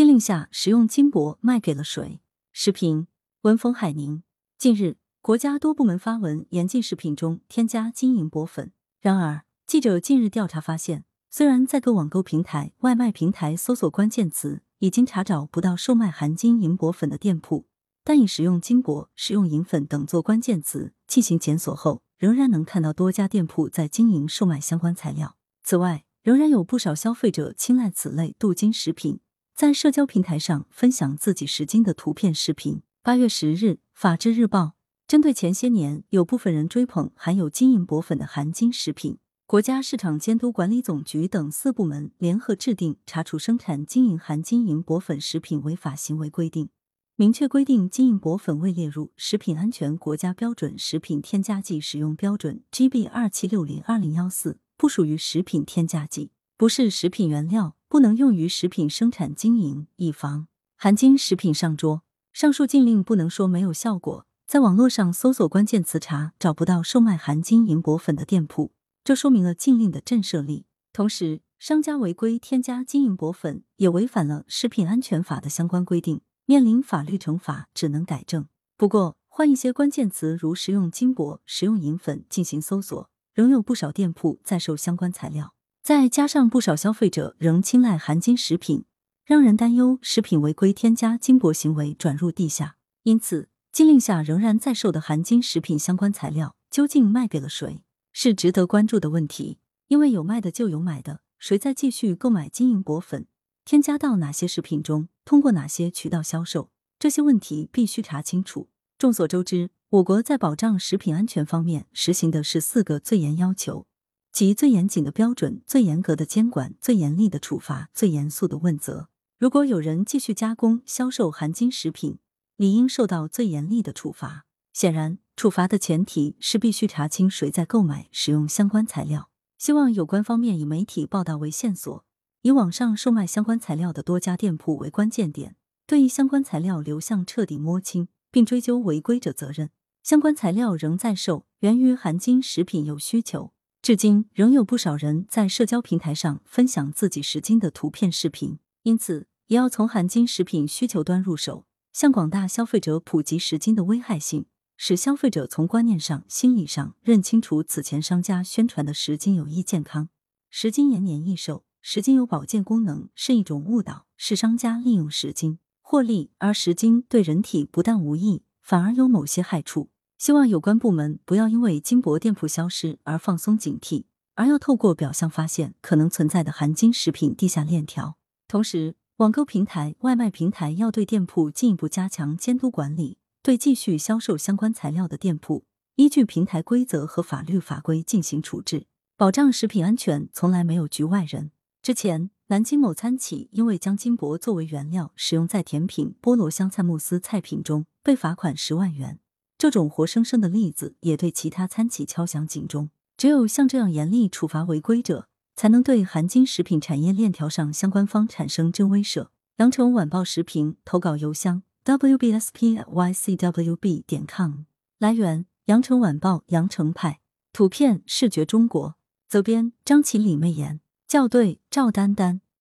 禁令下，食用金箔卖给了谁？时评：文峰海宁。近日，国家多部门发文严禁食品中添加金银箔粉。然而，记者近日调查发现，虽然在各网购平台、外卖平台搜索关键词，已经查找不到售卖含金银箔粉的店铺，但以食用金箔、食用银粉等做关键词进行检索后，仍然能看到多家店铺在经营售卖相关材料。此外，仍然有不少消费者青睐此类镀金食品，在社交平台上分享自己食金的图片、视频。八月十日，《法制日报》针对前些年有部分人追捧含有金银箔粉的含金食品，国家市场监督管理总局等四部门联合制定《查处生产经营含金银箔粉食品违法行为规定》，明确规定金银箔粉未列入食品安全国家标准食品添加剂使用标准 GB 二七六零二零幺四。不属于食品添加剂，不是食品原料，不能用于食品生产经营，以防含金食品上桌。上述禁令不能说没有效果，在网络上搜索关键词查找不到售卖含金银箔粉的店铺，这说明了禁令的震慑力。同时，商家违规添加金银箔粉，也违反了食品安全法的相关规定，面临法律惩罚，只能改正。不过，换一些关键词如食用金箔、食用银粉进行搜索。仍有不少店铺在售相关材料，再加上不少消费者仍青睐含金食品，让人担忧食品违规添加金箔行为转入地下。因此，禁令下仍然在售的含金食品相关材料究竟卖给了谁，是值得关注的问题。因为有卖的就有买的，谁在继续购买金银箔粉？添加到哪些食品中？通过哪些渠道销售？这些问题必须查清楚。众所周知。我国在保障食品安全方面实行的是四个最严要求，即最严谨的标准、最严格的监管、最严厉的处罚、最严肃的问责。如果有人继续加工、销售含金食品，理应受到最严厉的处罚。显然，处罚的前提是必须查清谁在购买、使用相关材料。希望有关方面以媒体报道为线索，以网上售卖相关材料的多家店铺为关键点，对相关材料流向彻底摸清，并追究违规者责任。相关材料仍在售，源于含金食品有需求，至今仍有不少人在社交平台上分享自己食金的图片、视频。因此，也要从含金食品需求端入手，向广大消费者普及食金的危害性，使消费者从观念上、心理上认清楚此前商家宣传的食金有益健康、食金延年益寿、食金有保健功能是一种误导，是商家利用食金获利，而食金对人体不但无益。反而有某些害处，希望有关部门不要因为金箔店铺消失而放松警惕，而要透过表象发现可能存在的含金食品地下链条。同时，网购平台、外卖平台要对店铺进一步加强监督管理，对继续销售相关材料的店铺，依据平台规则和法律法规进行处置，保障食品安全，从来没有局外人。之前。南京某餐企因为将金箔作为原料使用在甜品菠萝香菜慕斯菜品中，被罚款十万元。这种活生生的例子也对其他餐企敲响警钟。只有像这样严厉处罚违规者，才能对含金食品产业链条上相关方产生真威慑。羊城晚报时评投稿邮箱：wbspycwb 点 com。来源：羊城晚报羊城派。图片：视觉中国。责编：张琪、李媚妍。校对：赵丹丹。